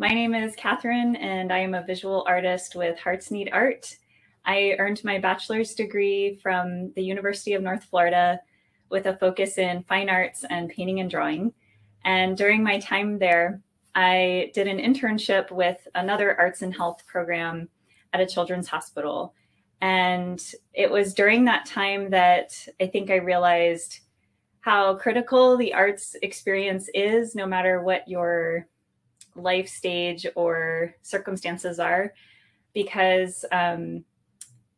My name is Catherine, and I am a visual artist with Hearts Need Art. I earned my bachelor's degree from the University of North Florida with a focus in fine arts and painting and drawing. And during my time there, I did an internship with another arts and health program at a children's hospital. And it was during that time that I think I realized how critical the arts experience is, no matter what your life stage or circumstances are, because um,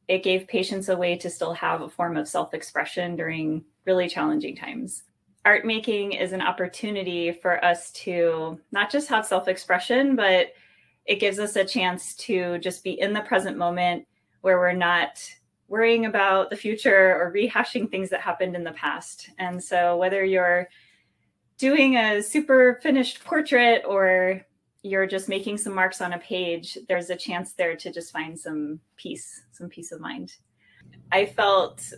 it gave patients a way to still have a form of self expression during really challenging times. Art making is an opportunity for us to not just have self expression, but it gives us a chance to just be in the present moment where we're not worrying about the future or rehashing things that happened in the past. And so, whether you're doing a super finished portrait or you're just making some marks on a page, there's a chance there to just find some peace, some peace of mind. I felt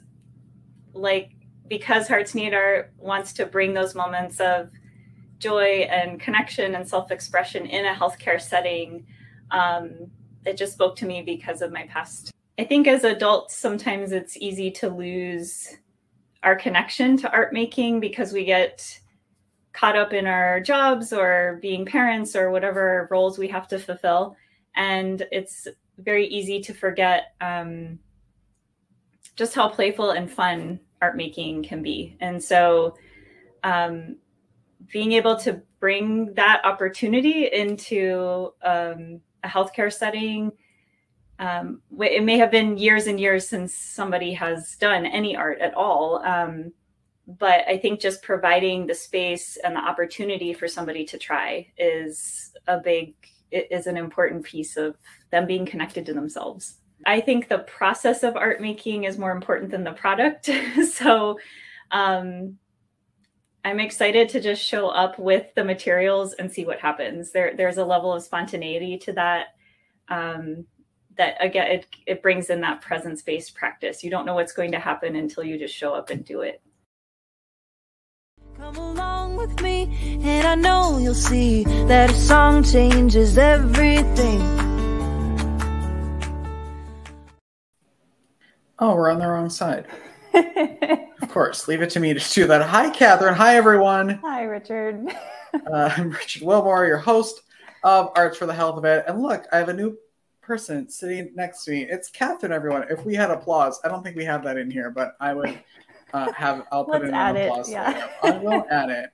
like because Hearts Need Art wants to bring those moments of joy and connection and self expression in a healthcare setting, um, it just spoke to me because of my past. I think as adults, sometimes it's easy to lose our connection to art making because we get caught up in our jobs or being parents or whatever roles we have to fulfill. And it's very easy to forget um, just how playful and fun art making can be. And so um, being able to bring that opportunity into um, a healthcare setting, um, it may have been years and years since somebody has done any art at all. Um, but I think just providing the space and the opportunity for somebody to try is a big is an important piece of them being connected to themselves. I think the process of art making is more important than the product. so um, I'm excited to just show up with the materials and see what happens. There, there's a level of spontaneity to that. Um, that again, it, it brings in that presence-based practice. You don't know what's going to happen until you just show up and do it. Come along with me, and I know you'll see that a song changes everything. Oh, we're on the wrong side. of course, leave it to me to do that. Hi, Catherine. Hi, everyone. Hi, Richard. uh, I'm Richard Wilmore, your host of Arts for the Health of It. And look, I have a new person sitting next to me. It's Catherine, everyone. If we had applause, I don't think we have that in here, but I would uh, have I'll put Let's in an applause. It, yeah. I will add it.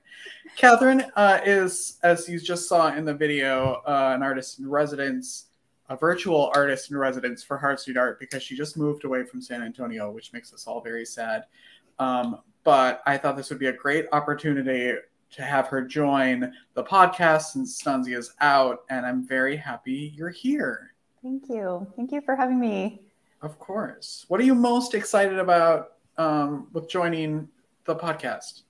Catherine uh, is, as you just saw in the video, uh, an artist in residence, a virtual artist in residence for Need Art because she just moved away from San Antonio, which makes us all very sad. Um, but I thought this would be a great opportunity to have her join the podcast since Stanzi is out, and I'm very happy you're here. Thank you. Thank you for having me. Of course. What are you most excited about um, with joining the podcast?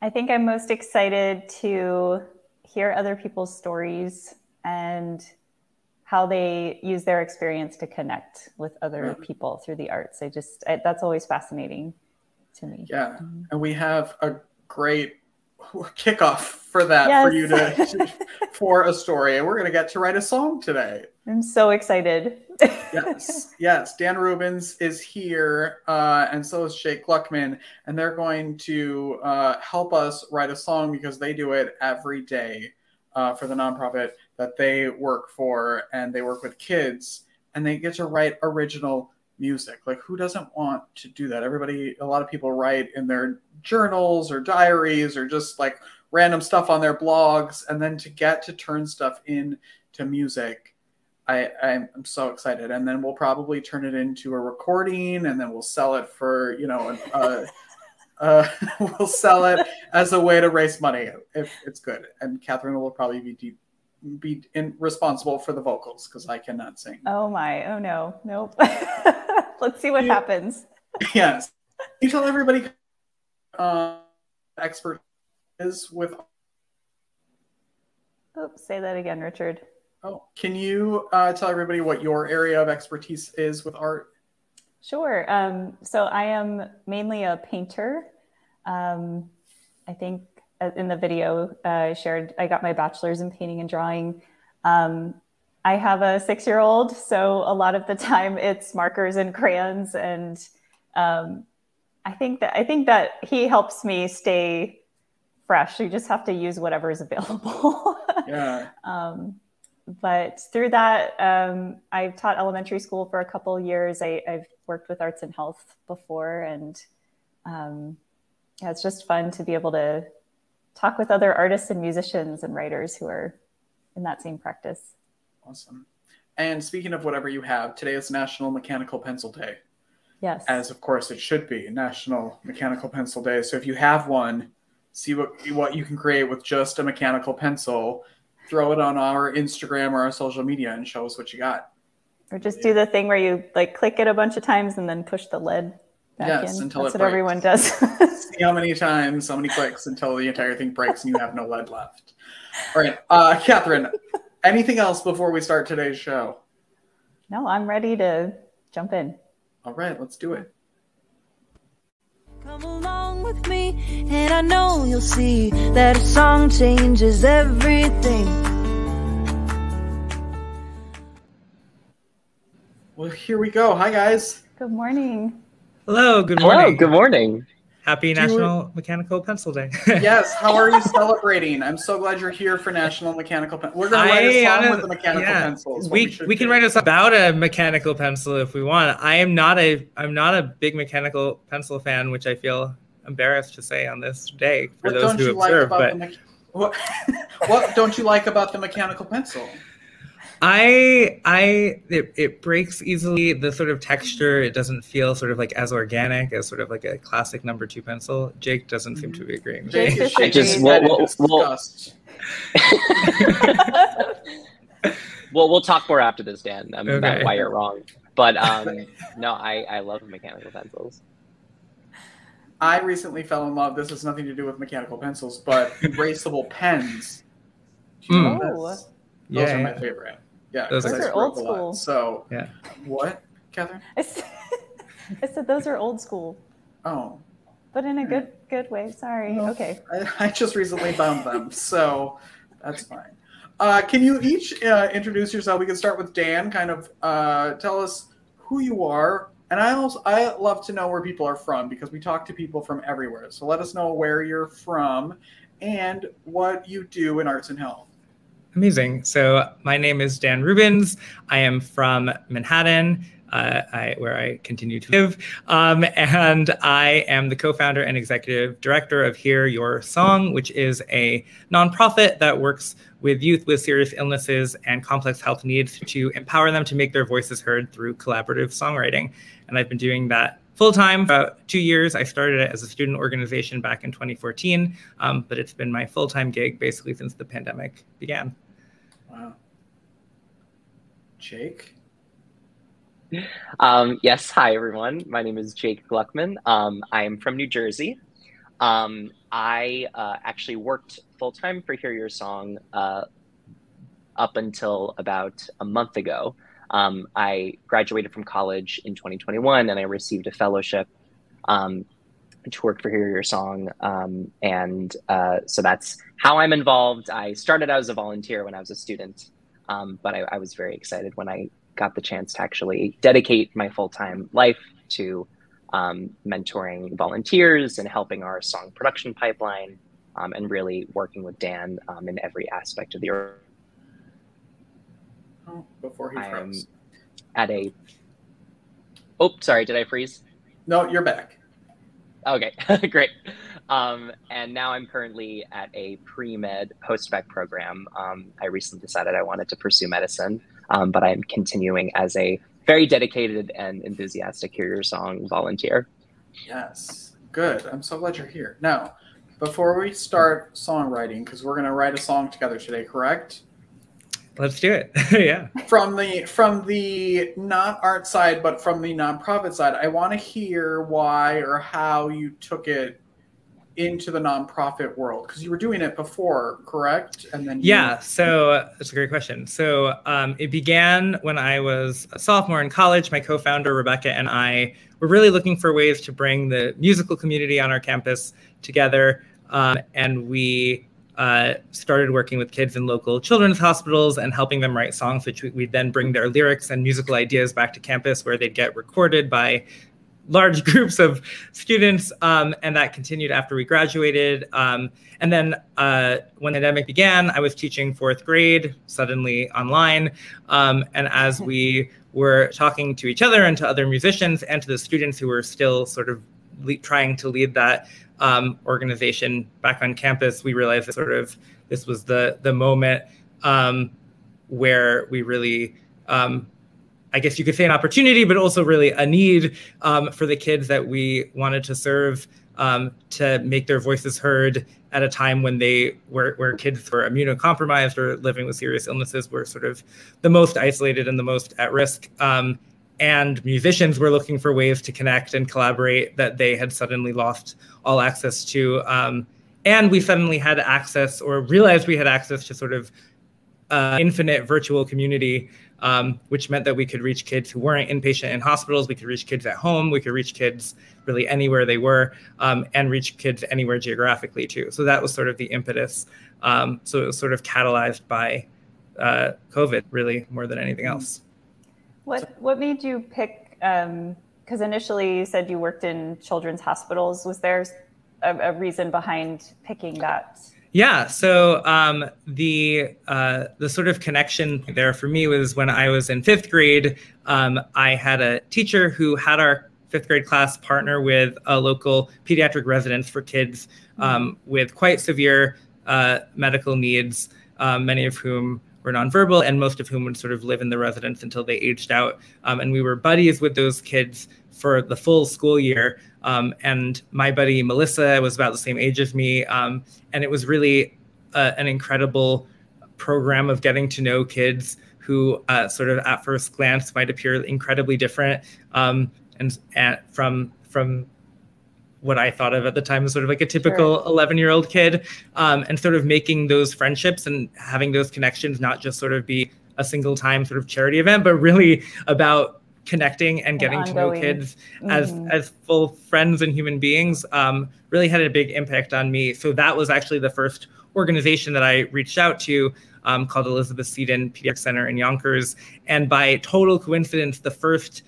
I think I'm most excited to hear other people's stories and how they use their experience to connect with other people through the arts. I just, I, that's always fascinating to me. Yeah. Mm-hmm. And we have a great kickoff for that yes. for you to for a story and we're going to get to write a song today i'm so excited yes yes dan rubins is here uh, and so is jake gluckman and they're going to uh, help us write a song because they do it every day uh, for the nonprofit that they work for and they work with kids and they get to write original music. Like, who doesn't want to do that? Everybody, a lot of people write in their journals or diaries or just like random stuff on their blogs. And then to get to turn stuff into music, I, I'm so excited. And then we'll probably turn it into a recording and then we'll sell it for, you know, uh, uh, we'll sell it as a way to raise money if it's good. And Catherine will probably be deep be in, responsible for the vocals because I cannot sing. Oh my! Oh no! Nope. Let's see what you, happens. Yes. you tell everybody uh, expert is with. Oops! Say that again, Richard. Oh, can you uh, tell everybody what your area of expertise is with art? Sure. Um, so I am mainly a painter. Um, I think uh, in the video uh, shared, I got my bachelor's in painting and drawing. Um, I have a six year old, so a lot of the time it's markers and crayons. And um, I think that I think that he helps me stay fresh. You just have to use whatever is available. yeah. But through that, um, I've taught elementary school for a couple years. I, have worked with arts and health before, and um, yeah, it's just fun to be able to talk with other artists and musicians and writers who are in that same practice. Awesome. And speaking of whatever you have, today is National Mechanical Pencil Day. Yes. As of course it should be National Mechanical Pencil Day. So if you have one, see what what you can create with just a mechanical pencil. Throw it on our Instagram or our social media and show us what you got. Or just do the thing where you like click it a bunch of times and then push the lid back yes, in. Until That's it what breaks. everyone does. see how many times, how many clicks until the entire thing breaks and you have no lead left. All right, uh, Catherine. Anything else before we start today's show? No, I'm ready to jump in. All right, let's do it. Come along with me, and I know you'll see that a song changes everything. Well, here we go. Hi, guys. Good morning. Hello, good Hello, morning. good morning. Happy National Mechanical Pencil Day. Yes, how are you celebrating? I'm so glad you're here for National Mechanical Pencil. We're going to write a song with the mechanical yeah. pencils. we we, can write us about a mechanical pencil if we want. I am not a I'm not a big mechanical pencil fan, which I feel embarrassed to say on this day for What those who like observe. about but me- what, what don't you like about the mechanical pencil? I I it, it breaks easily. The sort of texture it doesn't feel sort of like as organic as sort of like a classic number two pencil. Jake doesn't seem to be agreeing. with Jake me. is I shaking just- his well, well, well- disgust. Well, we'll talk more after this, Dan, um, about Okay. why you're wrong. But um, no, I, I love mechanical pencils. I recently fell in love. This has nothing to do with mechanical pencils, but erasable pens. Do you know Oh. this? Those Yeah, are my yeah. favorite. Yeah, Those 'cause are I Those are old up lot. school. So, Yeah. what, Catherine? I said, I said those are old school, Oh, but in a good good way. Sorry. No. Okay. I, I just recently found them, so that's fine. Uh, can you each uh, introduce yourself? We can start with Dan. Kind of uh, tell us who you are, and I also I love to know where people are from because we talk to people from everywhere. So let us know where you're from and what you do in arts and health. Amazing. So my name is Dan Rubins. I am from Manhattan, uh, I, where I continue to live, um, and I am the co-founder and executive director of Hear Your Song, which is a nonprofit that works with youth with serious illnesses and complex health needs to empower them to make their voices heard through collaborative songwriting. And I've been doing that full time for about two years. I started it as a student organization back in 2014, um, but it's been my full time gig basically since the pandemic began. Wow. Jake. Um, yes, hi everyone. My name is Jake Gluckman. Um, I am from New Jersey. Um, I uh, actually worked full time for Hear Your Song uh, up until about a month ago. Um, I graduated from college in 2021 and I received a fellowship um, to work for Hear Your Song. Um, and uh, so that's how I'm involved. I started out as a volunteer when I was a student, um, but I, I was very excited when I got the chance to actually dedicate my full time life to um, mentoring volunteers and helping our song production pipeline um, and really working with Dan in every aspect of the Oh, before he froze. at a. Oh, sorry, did I freeze? No, you're back. Okay, great. Um, and now I'm currently at a pre med post bac program. Um, I recently decided I wanted to pursue medicine, um, but I'm continuing as a very dedicated and enthusiastic Hear Your Song volunteer. Yes. Good. I'm so glad you're here. Now, before we start songwriting, because we're going to write a song together today, correct? Let's do it. yeah. From the from the not art side, but from the nonprofit side, I want to hear why or how you took it into the nonprofit world because you were doing it before, correct? And then you- Yeah, so that's a great question. So um, it began when I was a sophomore in college. My co founder, Rebecca, and I were really looking for ways to bring the musical community on our campus together. um, and we uh, started working with kids in local children's hospitals and helping them write songs, which we, would then bring their lyrics and musical ideas back to campus where they'd get recorded by large groups of students. Um, and that continued after we graduated. Um, and then uh, when the pandemic began, I was teaching fourth grade, suddenly online. Um, and as we were talking to each other and to other musicians and to the students who were still sort of trying to lead that um, organization back on campus, we realized that sort of this was the the moment um, where we really, um, I guess you could say, an opportunity, but also really a need um, for the kids that we wanted to serve um, to make their voices heard at a time when they were where kids were immunocompromised or living with serious illnesses were sort of the most isolated and the most at risk. Um, and musicians were looking for ways to connect and collaborate that they had suddenly lost all access to. Um, and we suddenly had access or realized we had access to sort of uh, infinite virtual community, um, which meant that we could reach kids who weren't inpatient in hospitals. We could reach kids at home. We could reach kids really anywhere they were um, and reach kids anywhere geographically too. So that was sort of the impetus. Um, so it was sort of catalyzed by uh, COVID really more than anything else. What what made you pick? Because initially you said you worked in children's hospitals. Was there a, a reason behind picking that? Yeah. So um, the uh, the sort of connection there for me was when I was in fifth grade. Um, I had a teacher who had our fifth grade class partner with a local pediatric residence for kids um, with quite severe uh, medical needs, um, many of whom were nonverbal, and most of whom would sort of live in the residence until they aged out. Um, and we were buddies with those kids for the full school year. Um, and my buddy Melissa was about the same age as me, um, and it was really uh, an incredible program of getting to know kids who, uh, sort of at first glance, might appear incredibly different, um, and, and from from what I thought of at the time as sort of like a typical 11 year old kid, um, and sort of making those friendships and having those connections not just sort of be a single time sort of charity event, but really about connecting and getting to know kids mm-hmm. as as full friends and human beings um, really had a big impact on me. So that was actually the first organization that I reached out to um, called Elizabeth Seton Pediatric Center in Yonkers. And by total coincidence, the first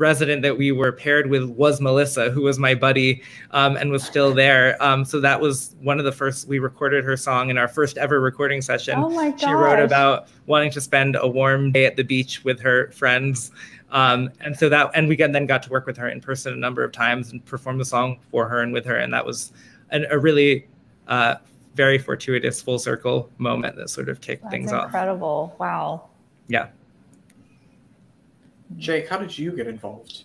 resident that we were paired with was Melissa, who was my buddy um, and was still there. Um, so that was one of the first, we recorded her song in our first ever recording session. Oh my gosh. She wrote about wanting to spend a warm day at the beach with her friends. Um, and so that, and we then got to work with her in person a number of times and perform the song for her and with her. And that was an, a really uh, very fortuitous full circle moment that sort of kicked That's things incredible. off. Incredible. Wow. Yeah. Jake, how did you get involved?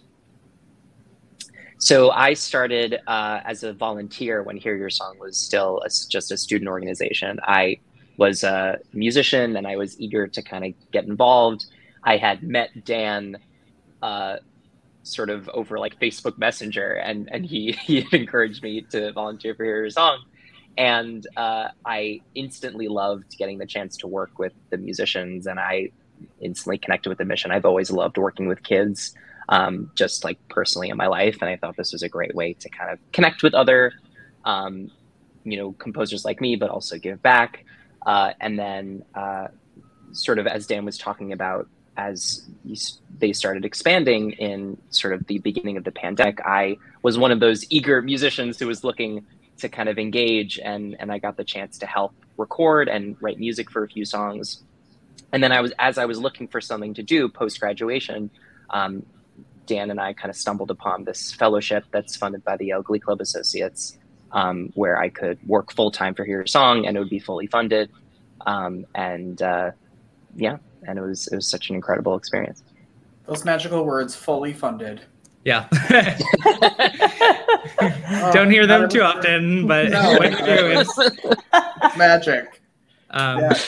So I started uh, as a volunteer when Hear Your Song was still a, just a student organization. I was a musician and I was eager to kind of get involved. I had met Dan uh, sort of over like Facebook Messenger, and and he he encouraged me to volunteer for Hear Your Song, and uh, I instantly loved getting the chance to work with the musicians, and I instantly connected with the mission. I've always loved working with kids, um, just like personally in my life, and I thought this was a great way to kind of connect with other, um, you know, composers like me, but also give back. Uh, and then, uh, sort of as Dan was talking about, as they started expanding in sort of the beginning of the pandemic, I was one of those eager musicians who was looking to kind of engage, and and I got the chance to help record and write music for a few songs and then I was as I was looking for something to do post graduation, um, Dan and I kind of stumbled upon this fellowship that's funded by the Yale Glee Club Associates, um, where I could work full time for Hear Your Song, and it would be fully funded. Um, and uh, yeah, and it was it was such an incredible experience. Those magical words, fully funded. Yeah. Don't hear them too often, but no. when you do, it's magic. Um, yeah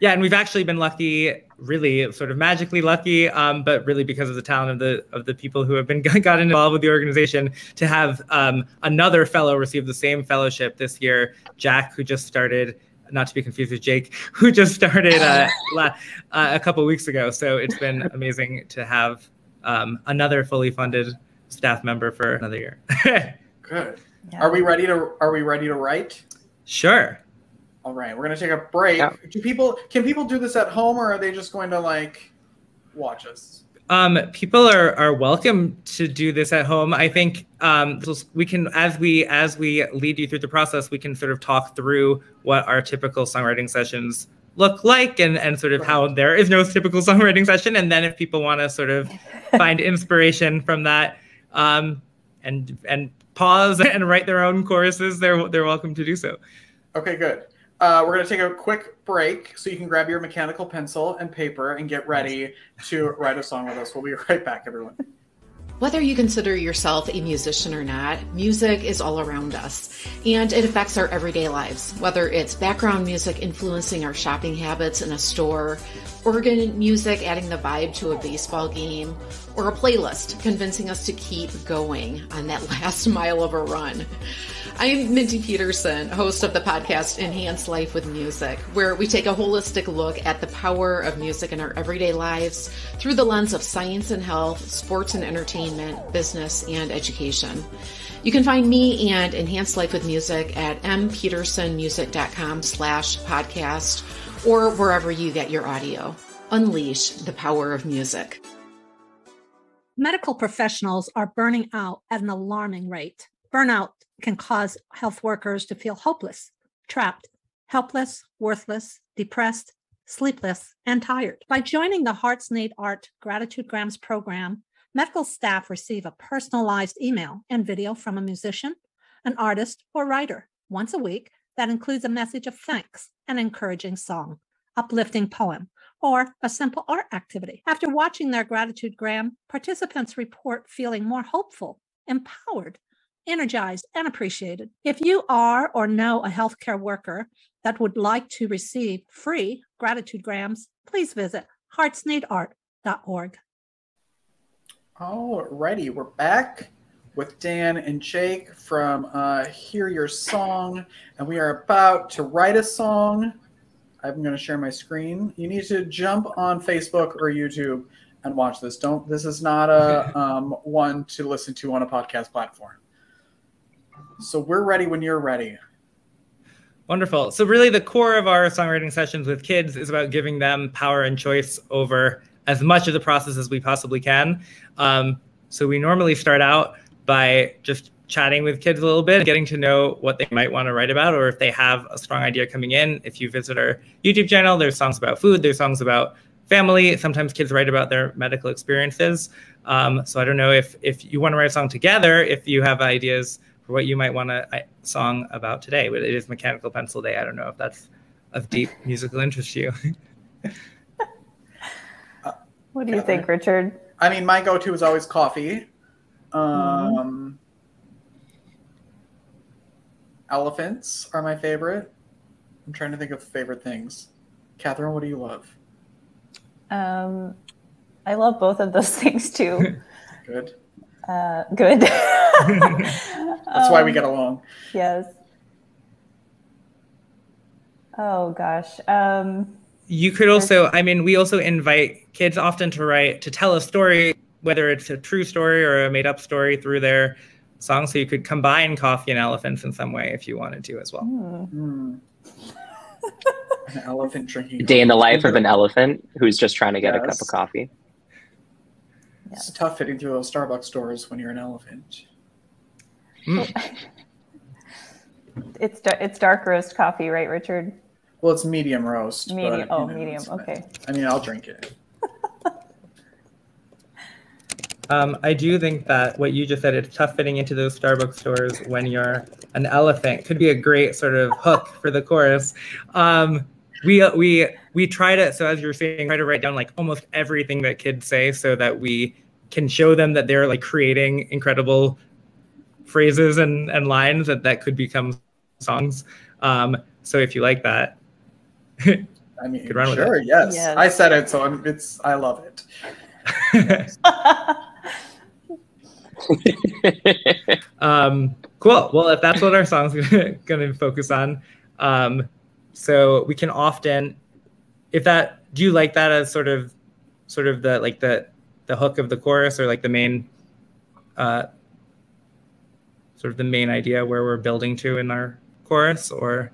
yeah, and we've actually been lucky, really sort of magically lucky, um, but really because of the talent of the of the people who have been gotten involved with the organization to have um, another fellow receive the same fellowship this year, Jack, who just started. Not to be confused with Jake, who just started uh, la- uh, a couple weeks ago. So it's been amazing to have um, another fully funded staff member for another year. Good. Yeah. Are we ready to Are we ready to write? Sure. All right, we're gonna take a break. Yeah. Do people can people do this at home, or are they just going to like watch us? Um, people are, are welcome to do this at home. I think um, we can, as we as we lead you through the process, we can sort of talk through what our typical songwriting sessions look like, and and sort of how there is no typical songwriting session. And then if people want to sort of find inspiration from that, um, and and pause and write their own choruses, they're they're welcome to do so. Okay, good. Uh, we're gonna take a quick break so you can grab your mechanical pencil and paper and get ready to write a song with us. We'll be right back, everyone. Whether you consider yourself a musician or not, music is all around us and it affects our everyday lives. Whether it's background music influencing our shopping habits in a store, organ music adding the vibe to a baseball game, or a playlist convincing us to keep going on that last mile of a run. I'm Mindy Peterson, host of the podcast Enhance Life with Music, where we take a holistic look at the power of music in our everyday lives through the lens of science and health, sports and entertainment, business, and education. You can find me and Enhance Life with Music at mpetersonmusic.com slash podcast or wherever you get your audio. Unleash the power of music. Medical professionals are burning out at an alarming rate. Burnout can cause health workers to feel hopeless, trapped, helpless, worthless, depressed, sleepless, and tired. By joining the Hearts Need Art Gratitude Grams program, medical staff receive a personalized email and video from a musician, an artist, or writer once a week that includes a message of thanks, an encouraging song, uplifting poem, or a simple art activity. After watching their gratitude gram, participants report feeling more hopeful, empowered, energized, and appreciated. If you are or know a healthcare worker that would like to receive free gratitude grams, please visit heartsneedart.org. Alrighty, we're back with Dan and Jake from uh, Hear Your Song, and we are about to write a song. I'm going to share my screen. You need to jump on Facebook or YouTube and watch this. Don't. This is not a um, one to listen to on a podcast platform. So we're ready when you're ready. Wonderful. So really the core of our songwriting sessions with kids is about giving them power and choice over as much of the process as we possibly can. Um, so we normally start out by just chatting with kids a little bit, getting to know what they might want to write about, or if they have a strong idea coming in. If you visit our YouTube channel, there's songs about food, there's songs about family. Sometimes kids write about their medical experiences. Um, so I don't know if if you want to write a song together, if you have ideas for what you might want a, a song about today. But it is Mechanical Pencil Day. I don't know if that's of deep musical interest to you. What do you think, Richard? I mean, my go-to is always coffee. Um, Elephants are my favorite. I'm trying to think of favorite things. Catherine, what do you love? Um, I love both of those things too. Good. Uh, good. That's why we get along. Yes. Oh gosh. Um, You could also, I mean, we also invite kids often to write, to tell a story, whether it's a true story or a made up story through their song. So you could combine coffee and elephants in some way if you wanted to as well. Hmm. An elephant drinking. Day in the life of an elephant who's just trying to get a cup of coffee. It's tough fitting through those Starbucks doors when you're an elephant. Mm. It's it's dark roast coffee, right, Richard? Well, it's medium roast. Medium. you Oh, know, medium. Okay. I mean, I'll drink it. Um, I do think that what you just said, it's tough fitting into those Starbucks stores when you're an elephant, could be a great sort of hook for the chorus. Um, we we we try to, so as you're saying, try to write down like almost everything that kids say, so that we can show them that they're like creating incredible phrases and and lines that that could become songs. Um, so if you like that, I mean, Could run with sure, yes. Yes. I said it, so I'm, it's. I love it. um, cool. Well, if that's what our song's going to focus on, um, so we can often, if that, do you like that as sort of, sort of the like the the hook of the chorus or like the main? Uh, sort of the main idea where we're building to in our chorus, or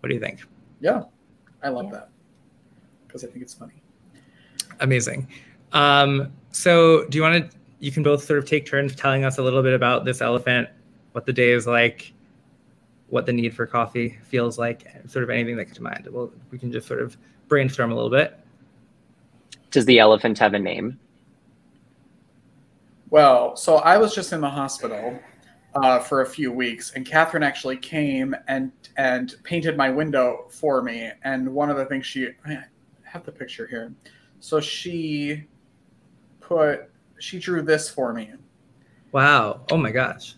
what do you think? Yeah, I love Yeah. that because I think it's funny. Amazing. Um, so, do you want to? You can both sort of take turns telling us a little bit about this elephant, what the day is like, what the need for coffee feels like, sort of anything that comes to mind. Well, we can just sort of brainstorm a little bit. Does the elephant have a name? Well, so I was just in the hospital uh, for a few weeks, and Catherine actually came and and painted my window for me. And one of the things she I have the picture here, so she put she drew this for me. Wow. Oh my gosh.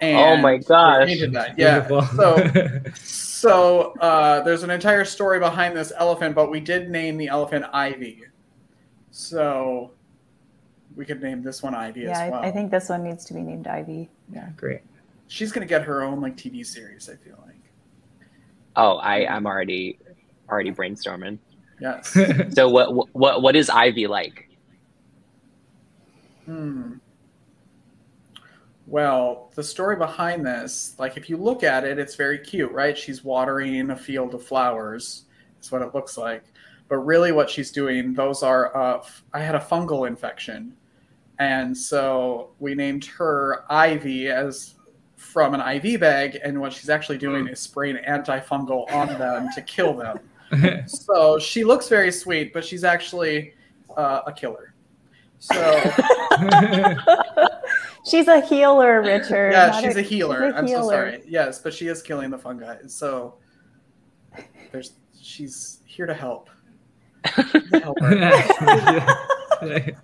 And Oh my we gosh. painted that. Yeah. So so uh, there's an entire story behind this elephant, but we did name the elephant Ivy. So we could name this one Ivy Yeah, as well. I, I think this one needs to be named Ivy. Yeah. Great. she's gonna get her own like TV series. I feel like. Oh, I I'm already already brainstorming. Yes. So what what what is Ivy like? Hmm. Well, the story behind this, like if you look at it, it's very cute, right? She's watering a field of flowers. That's what it looks like. But really, what she's doing, those are. Uh, I had a fungal infection, and so we named her Ivy as from an IV bag. And what she's actually doing is spraying antifungal on them to kill them. So she looks very sweet, but she's actually uh, a killer. So She's a healer, Richard. yeah, she's a healer. she's a I'm so sorry. Yes, but she is killing the fungi. So there's she's here to help. To help her.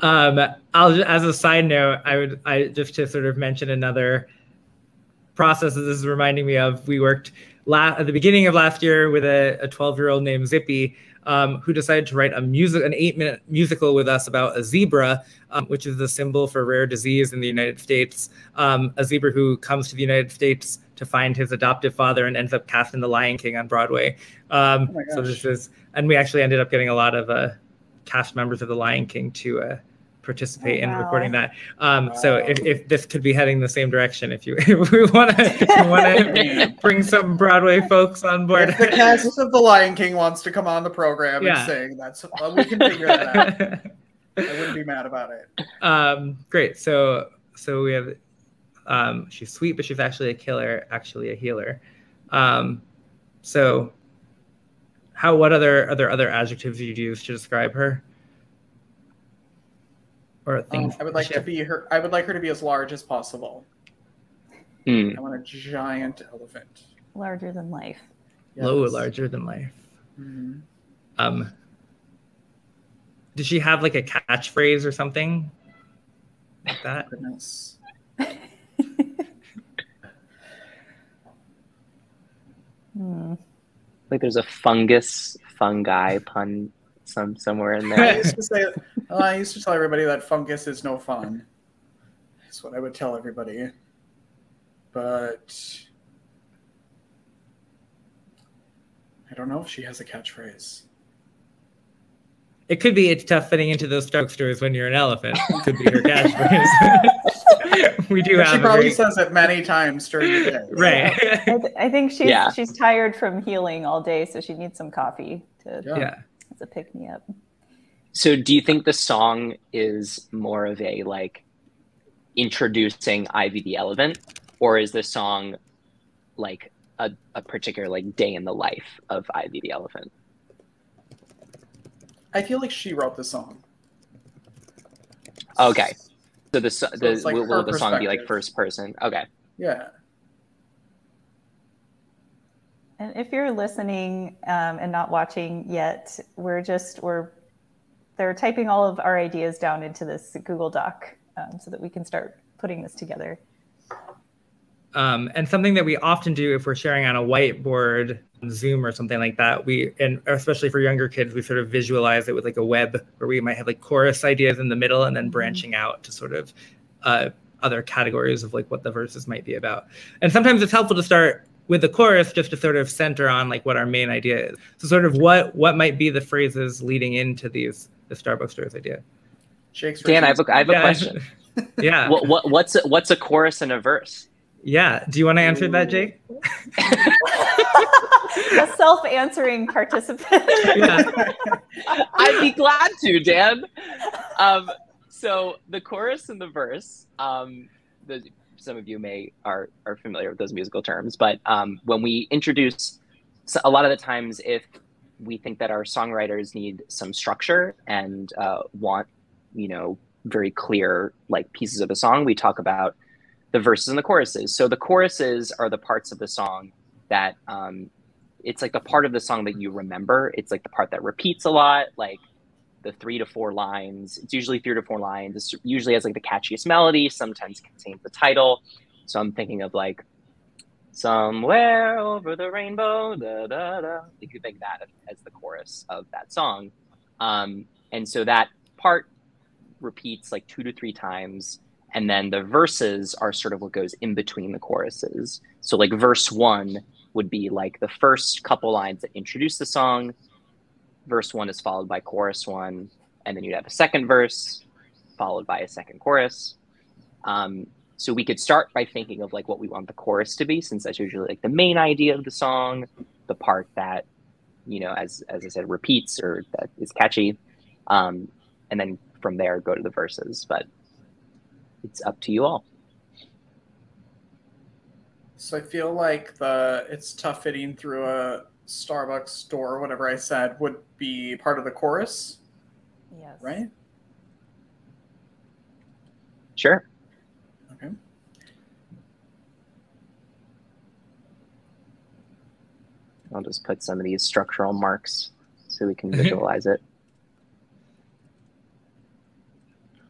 um, I'll ju- as a side note, I would I just to sort of mention another process that this is reminding me of. We worked la- at the beginning of last year with a 12 year old named Zippy. Um, who decided to write a music, an eight-minute musical with us about a zebra, um, which is the symbol for rare disease in the United States. Um, a zebra who comes to the United States to find his adoptive father and ends up cast in The Lion King on Broadway. Um, Oh so this is, and we actually ended up getting a lot of uh, cast members of The Lion King to uh, participate Oh, in wow. recording that. Um, So if, if this could be heading the same direction, if you if we want to want to bring some Broadway folks on board. If the cast of The Lion King wants to come on the program Yeah. and sing, that's well, we can figure that out. I wouldn't be mad about it. um, great. So so we have um, she's sweet, but she's actually a killer, actually a healer. Um, so how what other other other adjectives you'd use to describe her? Or Um, I would like she to be her. I would like her to be as large as possible. Hmm. I want a giant elephant. Larger than life. low, larger than life. Mhm. Um, did she have like a catchphrase or something like that? Goodness. Hmm. Like there's a fungus fungi pun some somewhere in I there. used to say, well, I used to tell everybody that fungus is no fun. That's what I would tell everybody. But I don't know if she has a catchphrase. It could be it's tough fitting into those Starbucks stores when you're an elephant. It could be her catchphrase. we do But have she probably great- says it many times during the day. right. I, th- I think she's Yeah. she's tired from healing all day, so she needs some coffee to Yeah. yeah. As a pick me up. So do you think the song is more of a like introducing Ivy the elephant, or is the song like a, a particular like day in the life of Ivy the elephant? I feel like she wrote the song. Okay. So the, so the like will, will the song be like first person? Okay. Yeah. And if you're listening um, and not watching yet, we're just we're they're typing all of our ideas down into this Google Doc um, so that we can start putting this together. Um, and something that we often do if we're sharing on a whiteboard, Zoom or something like that, we and especially for younger kids, we sort of visualize it with like a web where we might have like chorus ideas in the middle and then branching out to sort of uh, other categories of like what the verses might be about. And sometimes it's helpful to start with the chorus just to sort of center on like what our main idea is. So sort of what what might be the phrases leading into these the Starbucks stores idea. Jake's Dan, I have a, I have a Yeah. question. Yeah. What, what what's a, what's a chorus and a verse? Yeah. Do you want to answer that, Jake? a self-answering participant. Yeah. I'd be glad to, Dan. Um, so the chorus and the verse, um, the, some of you may are are familiar with those musical terms, but um, when we introduce, so a lot of the times, if we think that our songwriters need some structure and uh, want, you know, very clear like pieces of a song, we talk about the verses and the choruses. So the choruses are the parts of the song that um, it's like the part of the song that you remember. It's like the part that repeats a lot, like the three to four lines. It's usually three to four lines. It's usually has like the catchiest melody. Sometimes contains the title. So I'm thinking of like somewhere over the rainbow. Da, da, da. You could think that as the chorus of that song. Um, and so that part repeats like two to three times. And then the verses are sort of what goes in between the choruses. So like verse one would be like the first couple lines that introduce the song. Verse one is followed by chorus one, and then you'd have a second verse followed by a second chorus. Um, so we could start by thinking of like what we want the chorus to be, since that's usually like the main idea of the song, the part that you know, as as I said, repeats or that is catchy, um, and then from there go to the verses. But it's up to you all. So I feel like the it's tough fitting through a Starbucks store, whatever I said, would be part of the chorus, Yes. right? Sure. Okay. I'll just put some of these structural marks so we can visualize it.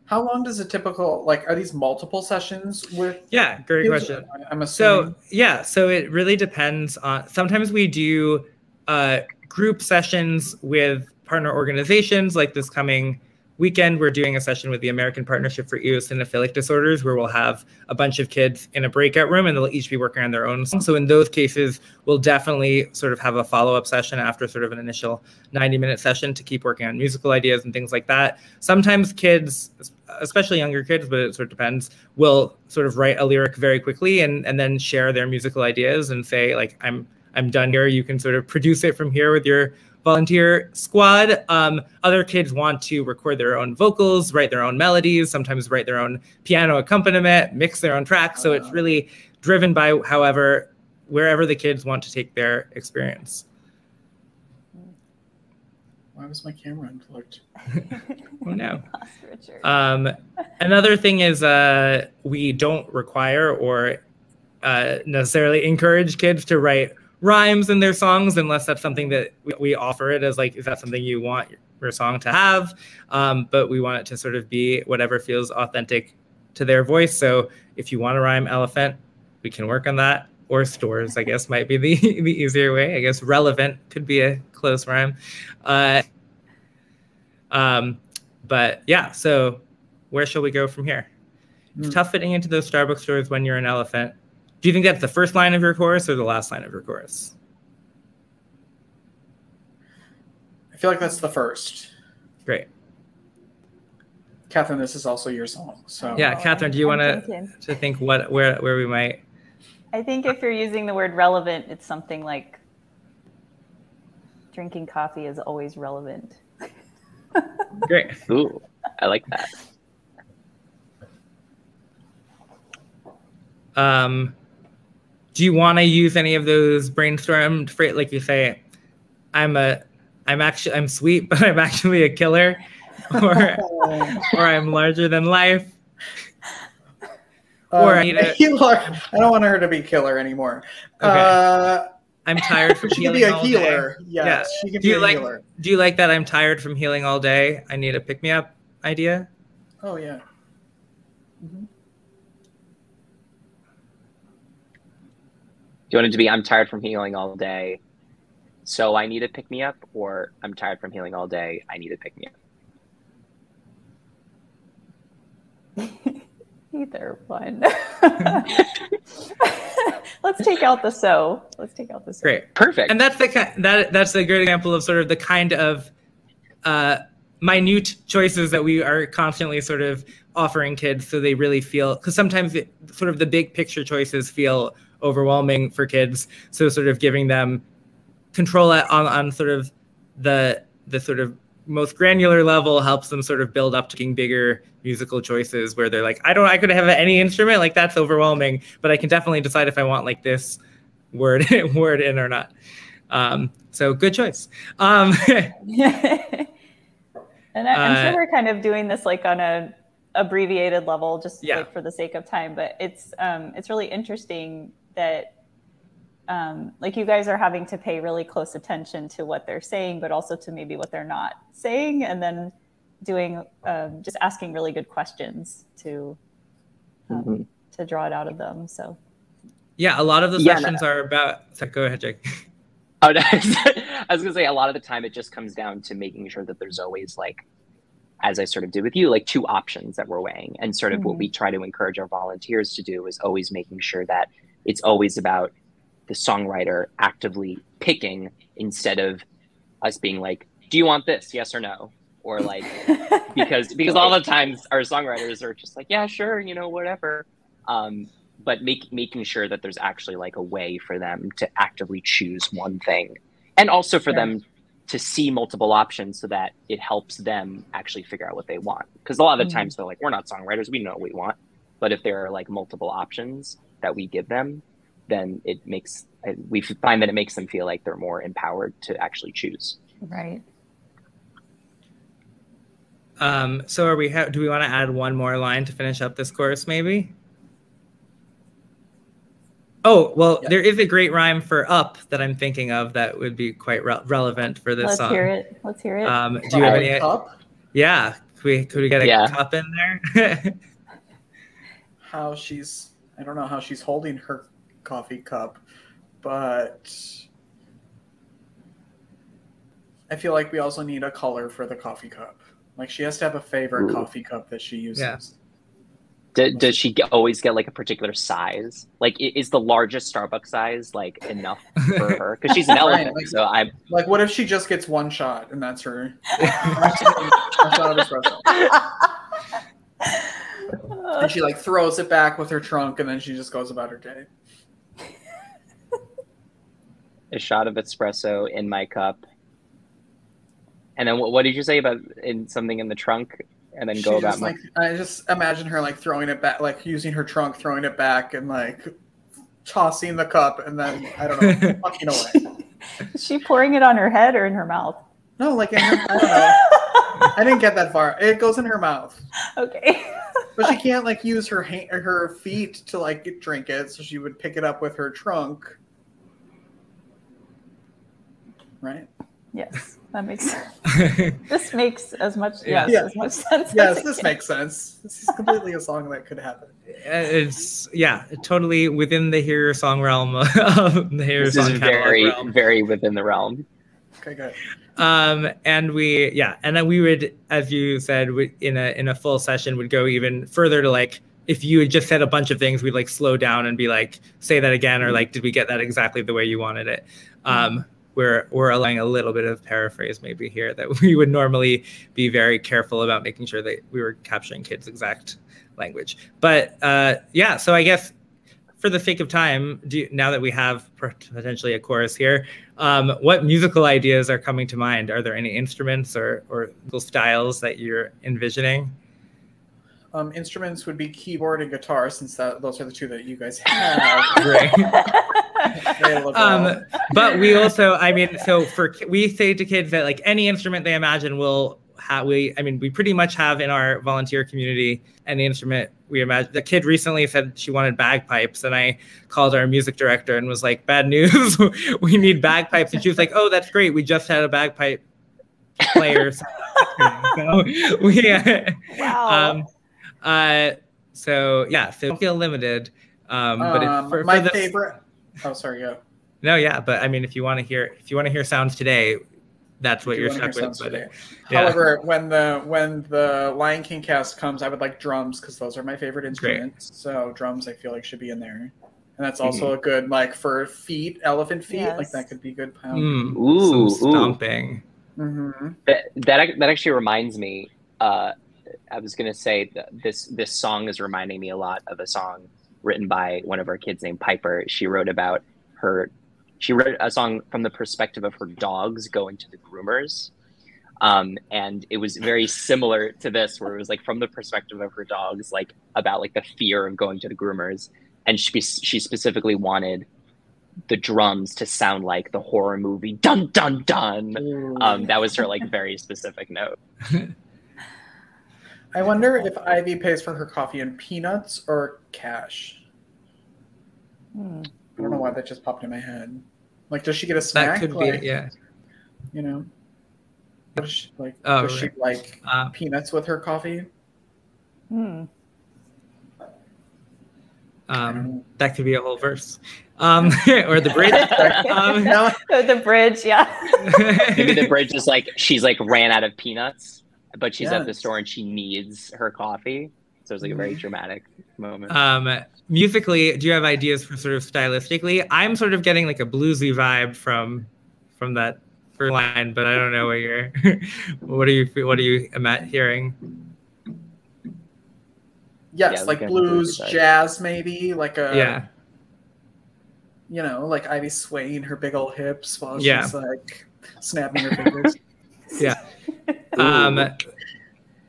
How long does a typical like are these multiple sessions with Yeah. Great kids? question. I'm assuming. So yeah, so it really depends on. Sometimes we do uh, group sessions with partner organizations. Like this coming weekend, we're doing a session with the American Partnership for Eosinophilic Disorders, where we'll have a bunch of kids in a breakout room, and they'll each be working on their own. So in those cases, we'll definitely sort of have a follow up session after sort of an initial 90 minute session to keep working on musical ideas and things like that. Sometimes kids, especially younger kids, but it sort of depends, will sort of write a lyric very quickly and and then share their musical ideas and say like I'm I'm done here. You can sort of produce it from here with your volunteer squad. Um, other kids want to record their own vocals, write their own melodies, sometimes write their own piano accompaniment, mix their own tracks. So it's really driven by however wherever the kids want to take their experience. Why was my camera unplugged? Oh no. Um, another thing is uh, we don't require or uh, necessarily encourage kids to write rhymes in their songs unless that's something that we, offer it as like is that something you want your song to have? Um, but we want it to sort of be whatever feels authentic to their voice. So if you want to rhyme elephant we can work on that. Or stores i guess might be the, the easier way. I guess relevant could be a close rhyme. Uh, um, but yeah so where shall we go from here? It's Hmm. tough fitting into those starbucks stores when you're an elephant do you think that's the first line of your chorus or the last line of your chorus I feel like that's the first. great Catherine, this is also your song. So yeah catherine do you want to to think what where where we might I think if you're using the word relevant, it's something like drinking coffee is always relevant. great Ooh, I like that. um do you want to use any of those brainstormed like you say i'm a i'm actually i'm sweet but i'm actually a killer or or i'm larger than life or I need a- healer. I don't want her to be killer anymore. Okay. Uh, i'm tired from healing. she can be a all day. healer. Yes, Yeah. she can Do be you a like healer. do you like that i'm tired from healing all day i need a pick me up idea Oh yeah. Do you want it to be I'm tired from healing all day, so I need to pick me up, or I'm tired from healing all day, I need to pick me up? Either one. Let's take out the so. Let's take out the so. great Perfect. and that's the kind that that's a great example of sort of the kind of uh, minute choices that we are constantly sort of offering kids so they really feel because sometimes it, sort of the big picture choices feel overwhelming for kids so sort of giving them control on, on sort of the the sort of most granular level helps them sort of build up to bigger musical choices where they're like i don't i could have any instrument like that's overwhelming but i can definitely decide if i want like this word word in or not um, so good choice um, And I, am Uh, sure we're kind of doing this like on a abbreviated level, just Yeah. like for the sake of time. But it's um, it's really interesting that um, like you guys are having to pay really close attention to what they're saying, but also to maybe what they're not saying, and then doing um, just asking really good questions to um, Mhm. to draw it out of them. So yeah a lot of the Yeah, no. sessions are about so go ahead jake Oh, no. I was gonna say a lot of the time it just comes down to making sure that there's always like, as I sort of did with you, like two options that we're weighing, and sort of what we try to encourage our volunteers to do is always making sure that it's always about the songwriter actively picking instead of us being like, "Do you want this? Yes or no?" Or like because because all the times our songwriters are just like, "Yeah, sure, you know, whatever." Um, but make, making sure that there's actually like a way for them to actively choose one thing and also for Sure. them to see multiple options so that it helps them actually figure out what they want because a lot of the Mhm. times they're like we're not songwriters we know what we want but if there are like multiple options that we give them then it makes we find that it makes them feel like they're more empowered to actually choose right. um, so are we ha- do we want to add one more line to finish up this course maybe oh well Yeah. there is a great rhyme for up that i'm thinking of that would be quite re- relevant for this song. Let's hear it. Let's hear it. um, do you have any Cup? yeah could we, could we get a Yeah. cup in there how she's I don't know how she's holding her coffee cup, but I feel like we also need a color for the coffee cup. Like she has to have a favorite Ooh. coffee cup that she uses. Yeah. D- does she get, always get like a particular size like is the largest starbucks size like enough for her because she's an Right, elephant like- so i'm Like what if she just gets one shot and that's her one shot of espresso. And she like throws it back with her trunk and then she just goes about her day. a shot of espresso in my cup. And then what, what did you say about in something in the trunk? And then She go about just, my. like I just imagine her like throwing it back, like using her trunk, throwing it back, and like tossing the cup, and then I don't know, fucking away. Is she pouring it on her head or in her mouth? No, like in her, I don't know. I didn't get that far. It goes in her mouth, okay. but she can't like use her ha- her feet to like drink it, so she would pick it up with her trunk. Right? yes, that makes sense. This makes as much yes, Yeah. as much sense. Yes, as this it makes sense. This is completely a song that could happen. Uh, it's yeah totally within the hear song realm of the hear This song is very, realm. very within the realm. Okay, good. Um and we yeah and then we would as you said we, in a in a full session would go even further to like if you had just said a bunch of things we'd like slow down and be like say that again or like did we get that exactly the way you wanted it? Um we're we're allowing a little bit of paraphrase maybe here that we would normally be very careful about making sure that we were capturing kids exact language. But uh yeah so i guess for the sake of time, do you, now that we have potentially a chorus here, um, what musical ideas are coming to mind? Are there any instruments or or styles that you're envisioning? Um, instruments would be keyboard and guitar, since that those are the two that you guys have. Great. um, but we also, I mean, so for we say to kids that like any instrument they imagine will have. We, I mean, we pretty much have in our volunteer community any instrument we imagine. The kid recently said she wanted bagpipes, and I called our music director and was like, "Bad news, we need bagpipes." And she was like, "Oh, that's great. We just had a bagpipe player." so we, wow. um, uh, so yeah, so don't feel limited. Um, but if, Um, for, my for the, favorite. Oh, sorry. Go. no, yeah, but I mean, if you want to hear, if you want to hear sounds today, that's what you you're wanna stuck hear with. But, yeah. However, when the when the Lion King cast comes, I would like drums because those are my favorite instruments. So drums, I feel like should be in there, and that's also a good like for feet, elephant feet. Like that could be good pound. Mm, Ooh, some ooh. stomping. hmm That, that that actually reminds me. Uh, I was gonna say that this this song is reminding me a lot of a song written by one of our kids named Piper. She wrote about her. She wrote a song from the perspective of her dogs going to the groomers, um, and it was very similar to this, where it was like from the perspective of her dogs, like about like the fear of going to the groomers, and she she specifically wanted the drums to sound like the horror movie dun dun dun. Um, that was her like very specific note. I wonder if Ivy pays for her coffee in peanuts or cash. Hmm. I don't know why that just popped in my head. Like, does she get a snack? That could like, be, yeah. You know, does she, like Oh, does she like Uh, peanuts with her coffee? Hmm. um, that could be a whole verse, um, or the bridge. um, No, The, the bridge, yeah. Maybe the bridge is like she's like ran out of peanuts, but she's at the store and she needs her coffee. So it's like a very dramatic moment. um, musically, do you have ideas for sort of stylistically? I'm sort of getting like a bluesy vibe from from that first line, but I don't know what you're. what are you? What are you ima- hearing? yes, Yeah, like like blues, jazz, maybe like a yeah. you know, like Ivy swaying her big old hips while Yeah. she's like snapping her fingers. Yeah. Um,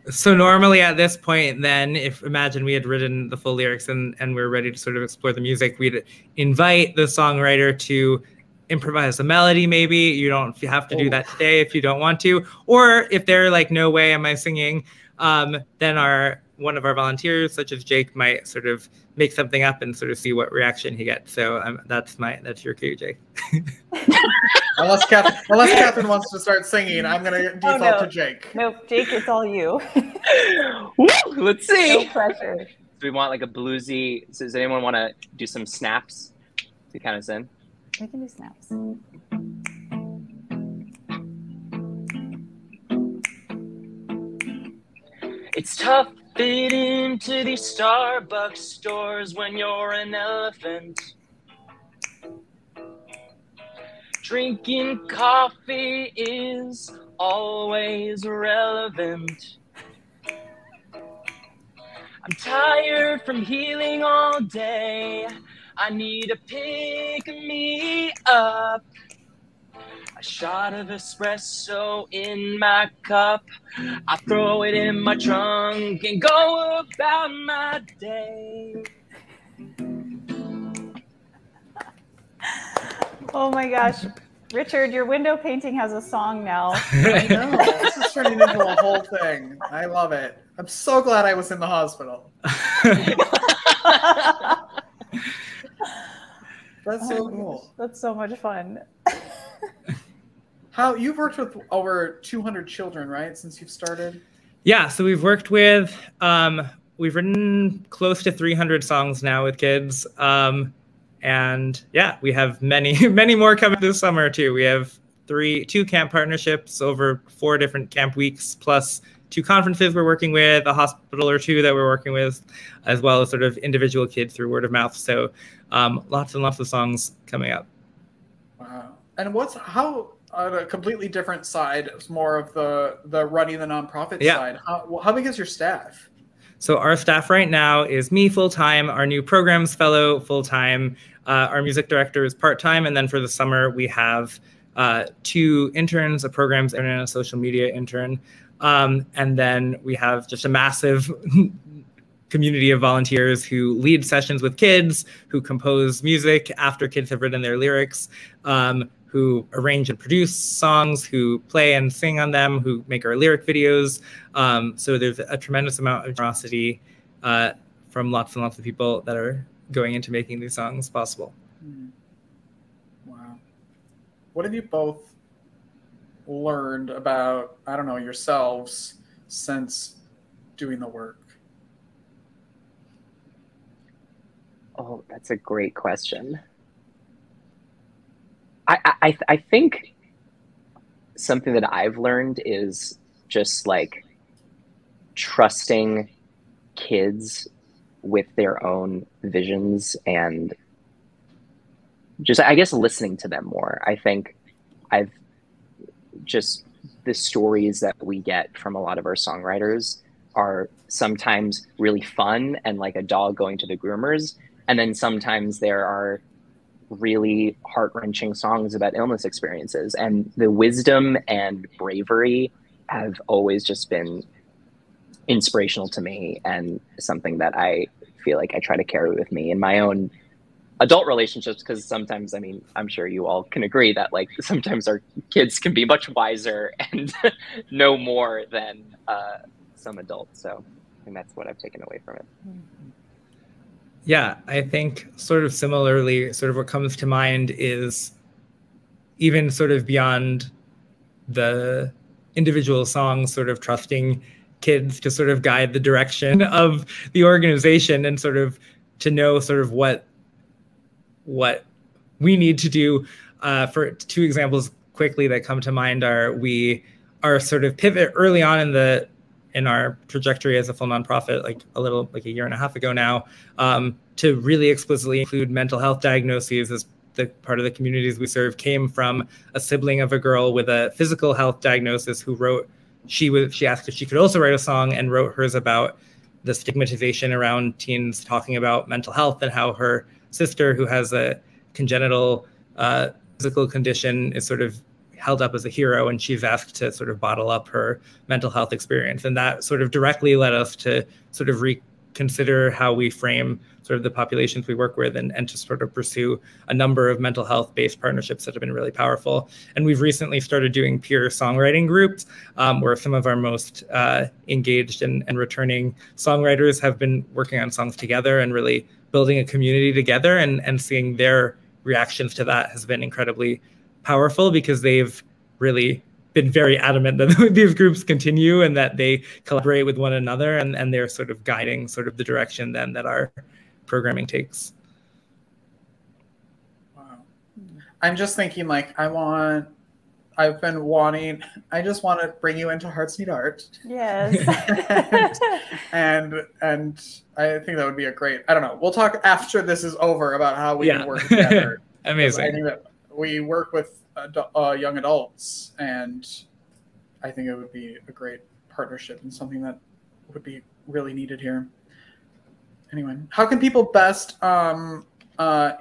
so normally at this point, then, if imagine we had written the full lyrics and and we're ready to sort of explore the music, we'd invite the songwriter to improvise a melody. Maybe you don't have to do Oh. that today if you don't want to, or if they're like, no way am I singing, um, then our one of our volunteers, such as Jake, might sort of make something up and sort of see what reaction he gets. So um, that's my that's your cue, Jake. unless Catherine, unless Catherine wants to start singing, I'm gonna default no. to Jake. Nope, Jake, it's all you. Woo! Let's see. no see. pressure. Do we want like a bluesy? So does anyone want to do some snaps to kind of sing? We can do snaps. It's tough fitting into these Starbucks stores when you're an elephant. Drinking coffee is always relevant. I'm tired from healing all day. I need to pick me up. A shot of espresso in my cup. I throw it in my trunk and go about my day. Oh my gosh. Richard, your window painting has a song now. I know this is turning into a whole thing. I love it. I'm so glad I was in the hospital. That's so Oh cool. gosh, That's so much fun. How you've worked with over 200 children, right? Since you've started. Yeah, so we've worked with, um, we've written close to 300 songs now with kids. Um, and yeah, we have many, many more coming this summer too. We have three, two camp partnerships over four different camp weeks, plus two conferences we're working with, a hospital or two that we're working with, as well as sort of individual kids through word of mouth. So um, lots and lots of songs coming up. Wow. And what's how on a completely different side, it's more of the the running the nonprofit Yeah. side. How, how big is your staff? So our staff right now is me full time, our new programs fellow full time, uh, our music director is part time, and then for the summer we have uh, two interns, a programs intern and a social media intern, um, and then we have just a massive community of volunteers who lead sessions with kids, who compose music after kids have written their lyrics. Um, who arrange and produce songs, who play and sing on them, who make our lyric videos, um, so there's a tremendous amount of generosity uh, from lots and lots of people that are going into making these songs possible. Hmm. Wow. What have you both learned about, I don't know, yourselves since doing the work? Oh, that's a great question. I, I, I think something that I've learned is just like trusting kids with their own visions and just, I guess, listening to them more. I think I've just the stories that we get from a lot of our songwriters are sometimes really fun and like a dog going to the groomers and then sometimes there are really heart-wrenching songs about illness experiences. And the wisdom and bravery have always just been inspirational to me and something that I feel like I try to carry with me in my own adult relationships. Because sometimes I mean I'm sure you all can agree that like sometimes our kids can be much wiser and know more than uh, some adults. So and that's what I've taken away from it. Yeah, I think sort of similarly, sort of what comes to mind is even sort of beyond the individual songs, sort of trusting kids to sort of guide the direction of the organization and sort of to know sort of what what we need to do. Uh, for two examples quickly that come to mind are we are sort of pivot early on in the in our trajectory as a full nonprofit, like a little like a year and a half ago now, um, to really explicitly include mental health diagnoses as the part of the communities we serve came from a sibling of a girl with a physical health diagnosis who wrote she was she asked if she could also write a song and wrote hers about the stigmatization around teens talking about mental health and how her sister who has a congenital uh, physical condition is sort of held up as a hero and she's asked to sort of bottle up her mental health experience. And that sort of directly led us to sort of reconsider how we frame sort of the populations we work with and, and to sort of pursue a number of mental health based partnerships that have been really powerful. And we've recently started doing peer songwriting groups um, where some of our most uh, engaged and, and returning songwriters have been working on songs together and really building a community together and, and seeing their reactions to that has been incredibly powerful because they've really been very adamant that these groups continue and that they collaborate with one another and, and they're sort of guiding sort of the direction then that our programming takes. Wow. I'm just thinking like I want I've been wanting I just want to bring you into Hearts Need Art. Yes. and, and, and I think that would be a great I don't know. We'll talk after this is over about how we Yeah. can work together. Amazing. I think that we work with uh, young adults, and I think it would be a great partnership and something that would be really needed here. Anyway, how can people best um, uh,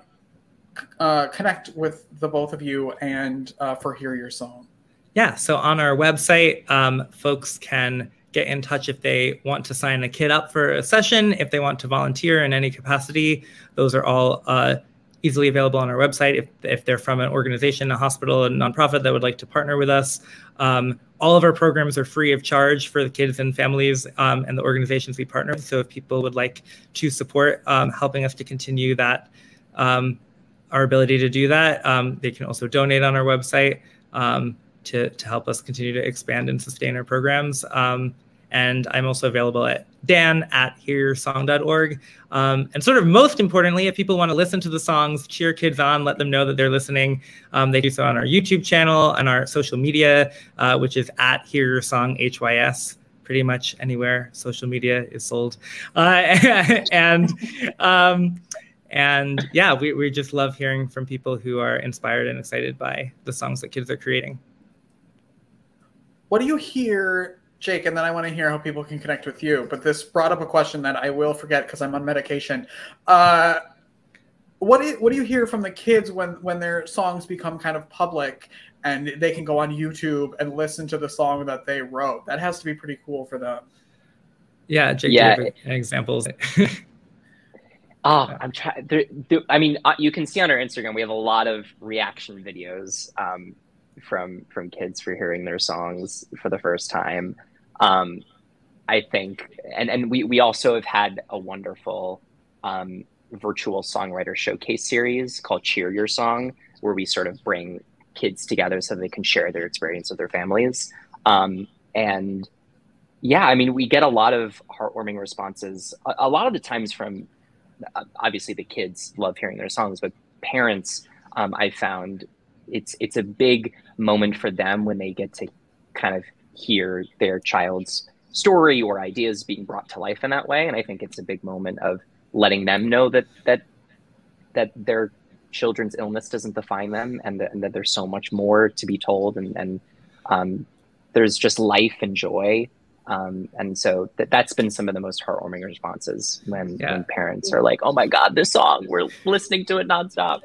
uh, connect with the both of you and uh, for Hear Your Song? Yeah, so on our website, um, folks can get in touch if they want to sign a kid up for a session, if they want to volunteer in any capacity. Those are all uh, easily available on our website. If, if they're from an organization, a hospital, a nonprofit that would like to partner with us, um, all of our programs are free of charge for the kids and families um, and the organizations we partner with. So if people would like to support um, helping us to continue that, um, our ability to do that, um, they can also donate on our website um, to, to help us continue to expand and sustain our programs. And I'm also available at dan at hearsong.org. Um, and sort of most importantly, if people want to listen to the songs, cheer kids on, let them know that they're listening, um, they do so on our YouTube channel and our social media, uh, which is at Hear Your Song HYS. Pretty much anywhere social media is sold. Uh, and um, and yeah, we, we just love hearing from people who are inspired and excited by the songs that kids are creating. What do you hear, Jake? And then I want to hear how people can connect with you. But this brought up a question that I will forget because I'm on medication. Uh, what do you, what do you hear from the kids when when their songs become kind of public and they can go on YouTube and listen to the song that they wrote? That has to be pretty cool for them. Yeah, Jake, Yeah. do you have examples? Oh, I'm trying. There, there, I mean, uh, you can see on our Instagram we have a lot of reaction videos um, from from kids for hearing their songs for the first time. Um, I think, and and we we also have had a wonderful um, virtual songwriter showcase series called Cheer Your Song, where we sort of bring kids together so they can share their experience with their families. Um, and yeah, I mean, we get a lot of heartwarming responses. A, a lot of the times from uh, obviously the kids love hearing their songs, but parents, um, I found it's it's a big moment for them when they get to kind of hear their child's story or ideas being brought to life in that way. And I think it's a big moment of letting them know that that that their children's illness doesn't define them, and that, and that there's so much more to be told, and and um, there's just life and joy Um, and so that that's been some of the most heartwarming responses when, Yeah. when parents are like, "Oh my God, this song! We're listening to it nonstop."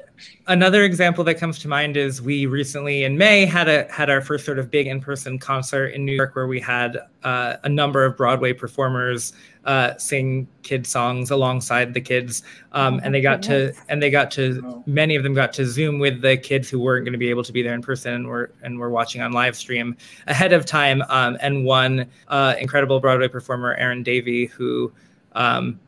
Another example that comes to mind is we recently in May had a had our first sort of big in-person concert in New York where we had uh, a number of Broadway performers uh, sing kid songs alongside the kids, um, and they got to and they got to Oh. many of them got to Zoom with the kids who weren't going to be able to be there in person and were and were watching on live stream ahead of time. Um, and one uh, incredible Broadway performer, Erin Davie, who um,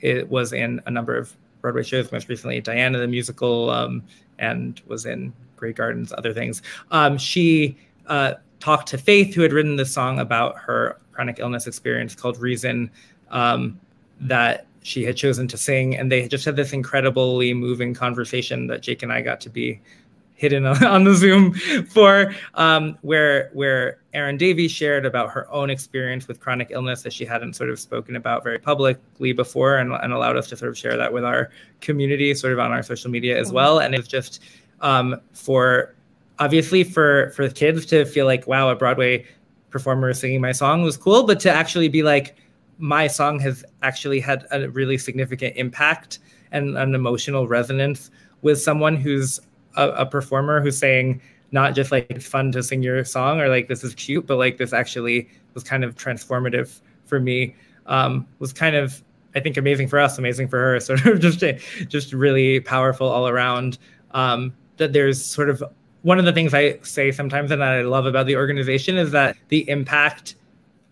it was in a number of Broadway shows, most recently Diana the musical, um, and was in Grey Gardens, other things. Um, she uh, talked to Faith, who had written this song about her chronic illness experience called Reason, um, that she had chosen to sing, and they just had this incredibly moving conversation that Jake and I got to be hidden on the Zoom for, um, where where Erin Davie shared about her own experience with chronic illness that she hadn't sort of spoken about very publicly before, and, and allowed us to sort of share that with our community, sort of on our social media as well. And it's just um, for obviously for for kids to feel like, wow, a Broadway performer singing my song was cool, but to actually be like, my song has actually had a really significant impact and an emotional resonance with someone who's a, a performer who's saying not just like it's fun to sing your song or like this is cute, but like this actually was kind of transformative for me. Um, was kind of I think amazing for us, amazing for her, sort of just just really powerful all around. Um, that there's sort of one of the things I say sometimes and that I love about the organization is that the impact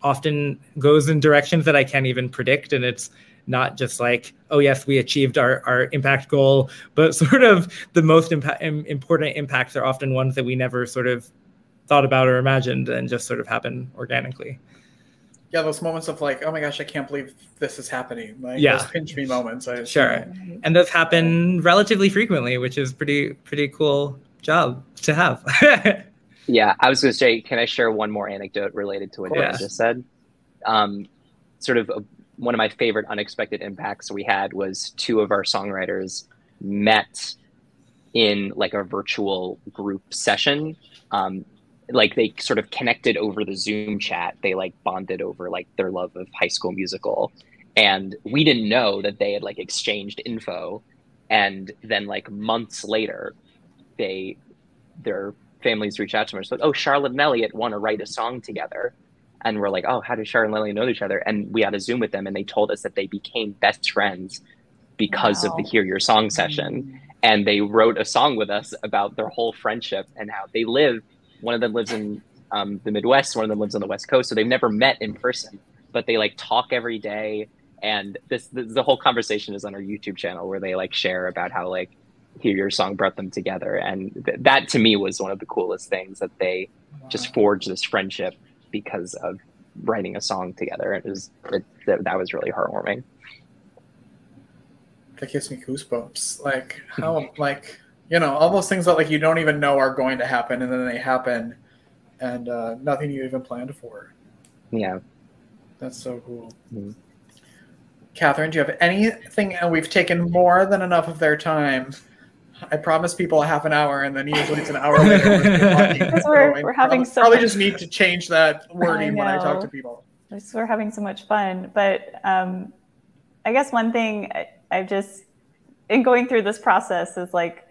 often goes in directions that I can't even predict. And it's not just like, oh, yes, we achieved our, our impact goal, but sort of the most impa- important impacts are often ones that we never sort of thought about or imagined and just sort of happen organically. Yeah, those moments of like, oh my gosh, I can't believe this is happening. Like Yeah. those pinch me moments. I Sure. And those happen relatively frequently, which is pretty, pretty cool job to have. Yeah, I was going to say, can I share one more anecdote related to what Dan just said? Um, sort of a, one of my favorite unexpected impacts we had was two of our songwriters met in like a virtual group session. Um, like they sort of connected over the Zoom chat. They like bonded over like their love of High School Musical, and we didn't know that they had like exchanged info. And then like months later, they their families reach out to them it's like, oh, Charlotte and Elliot want to write a song together. And we're like, oh, how did Charlotte and Elliot know each other? And we had a Zoom with them and they told us that they became best friends because of the Hear Your Song session. And they wrote a song with us about their whole friendship and how they live. One of them lives in um, the Midwest, one of them lives on the West Coast. So they've never met in person, but they like talk every day. And this, this the whole conversation is on our YouTube channel where they like share about how like hear your song brought them together and th- that to me was one of the coolest things that they just forged this friendship because of writing a song together it was it, that, that was really heartwarming that gives me goosebumps. Like how like you know all those things that like you don't even know are going to happen and then they happen, and uh, nothing you even planned for. yeah That's so cool. Mhm. Catherine, do you have anything? And we've taken more than enough of their time. I promise people a half an hour, and then usually it's an hour later. we're we're- we're having probably, so probably much- just need to change that wording when I talk to people. Just we're having so much fun. But um, I guess one thing I, I've just in going through this process is like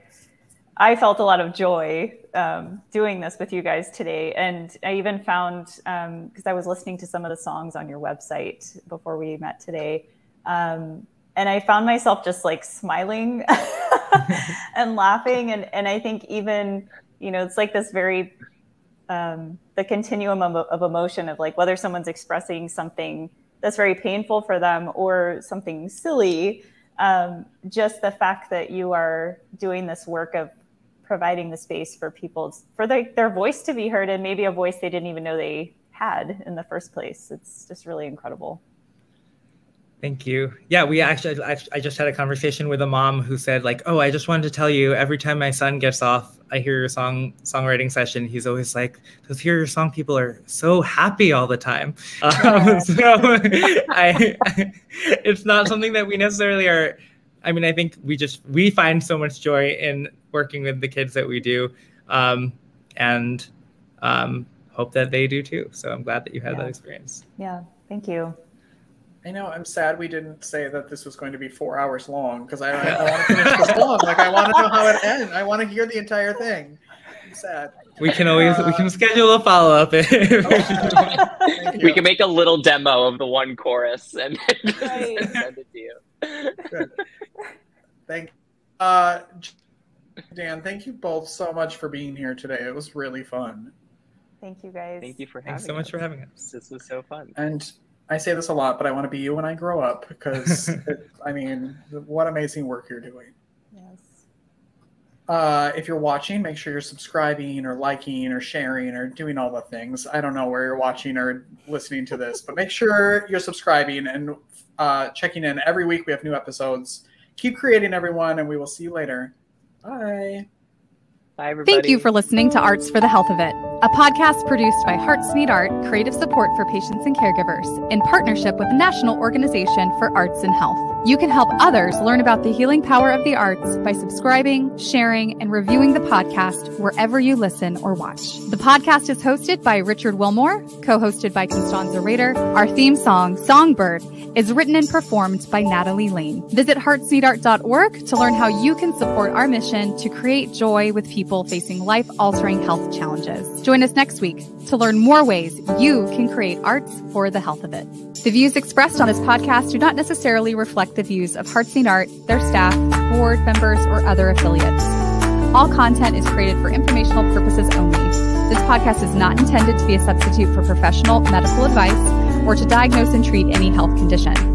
I felt a lot of joy um, doing this with you guys today, and I even found because I was listening to some of the songs on your website before we met today, um, and I found myself just like smiling and laughing, and and I think even you know it's like this very um, the continuum of, of emotion of like whether someone's expressing something that's very painful for them or something silly um, just the fact that you are doing this work of providing the space for people for their, their voice to be heard and maybe a voice they didn't even know they had in the first place. It's just really incredible Thank you. Yeah, we actually, I, I just had a conversation with a mom who said like, "Oh, I just wanted to tell you, every time my son gets off, I hear your song songwriting session. He's always like, those hear your song people are so happy all the time." Um, so I, it's not something that we necessarily are. I mean, I think we just we find so much joy in working with the kids that we do, um, and um, hope that they do too. So I'm glad that you had Yeah. that experience. Yeah. Thank you. I know. I'm sad we didn't say that this was going to be four hours long because I, I, I want to finish the song. Like I want to know how it ends. I want to hear the entire thing. I'm sad. We can always we Uh, can schedule a follow up. Thank We can make a little demo of the one chorus and just Right. send it to you. Thank uh Dan, thank you both so much for being here today. It was really fun. Thank you guys. Thank you for having Thanks so much for having us. This was so fun. And I say this a lot, but I want to be you when I grow up because it, I mean, what amazing work you're doing. Yes. Uh, if you're watching, make sure you're subscribing or liking or sharing or doing all the things. I don't know where you're watching or listening to this, but make sure you're subscribing and uh, checking in every week. We have new episodes. Keep creating, everyone, and we will see you later. Bye. Bye, everybody. Thank you for listening to Arts for the Health of It, a podcast produced by Hearts Need Art Creative Support for Patients and Caregivers in partnership with the National Organization for Arts and Health. You can help others learn about the healing power of the arts by subscribing, sharing, and reviewing the podcast wherever you listen or watch. The podcast is hosted by Richard Wilmore, co-hosted by Constanza Rader. Our theme song, Songbird, is written and performed by Natalie Lane. Visit heartsneedart.org to learn how you can support our mission to create joy with people facing life altering health challenges. Join us next week to learn more ways you can create arts for the health of it. The views expressed on this podcast do not necessarily reflect the views of Hearts Need Art, their staff, board members, or other affiliates. All content is created for informational purposes only. This podcast is not intended to be a substitute for professional medical advice or to diagnose and treat any health condition.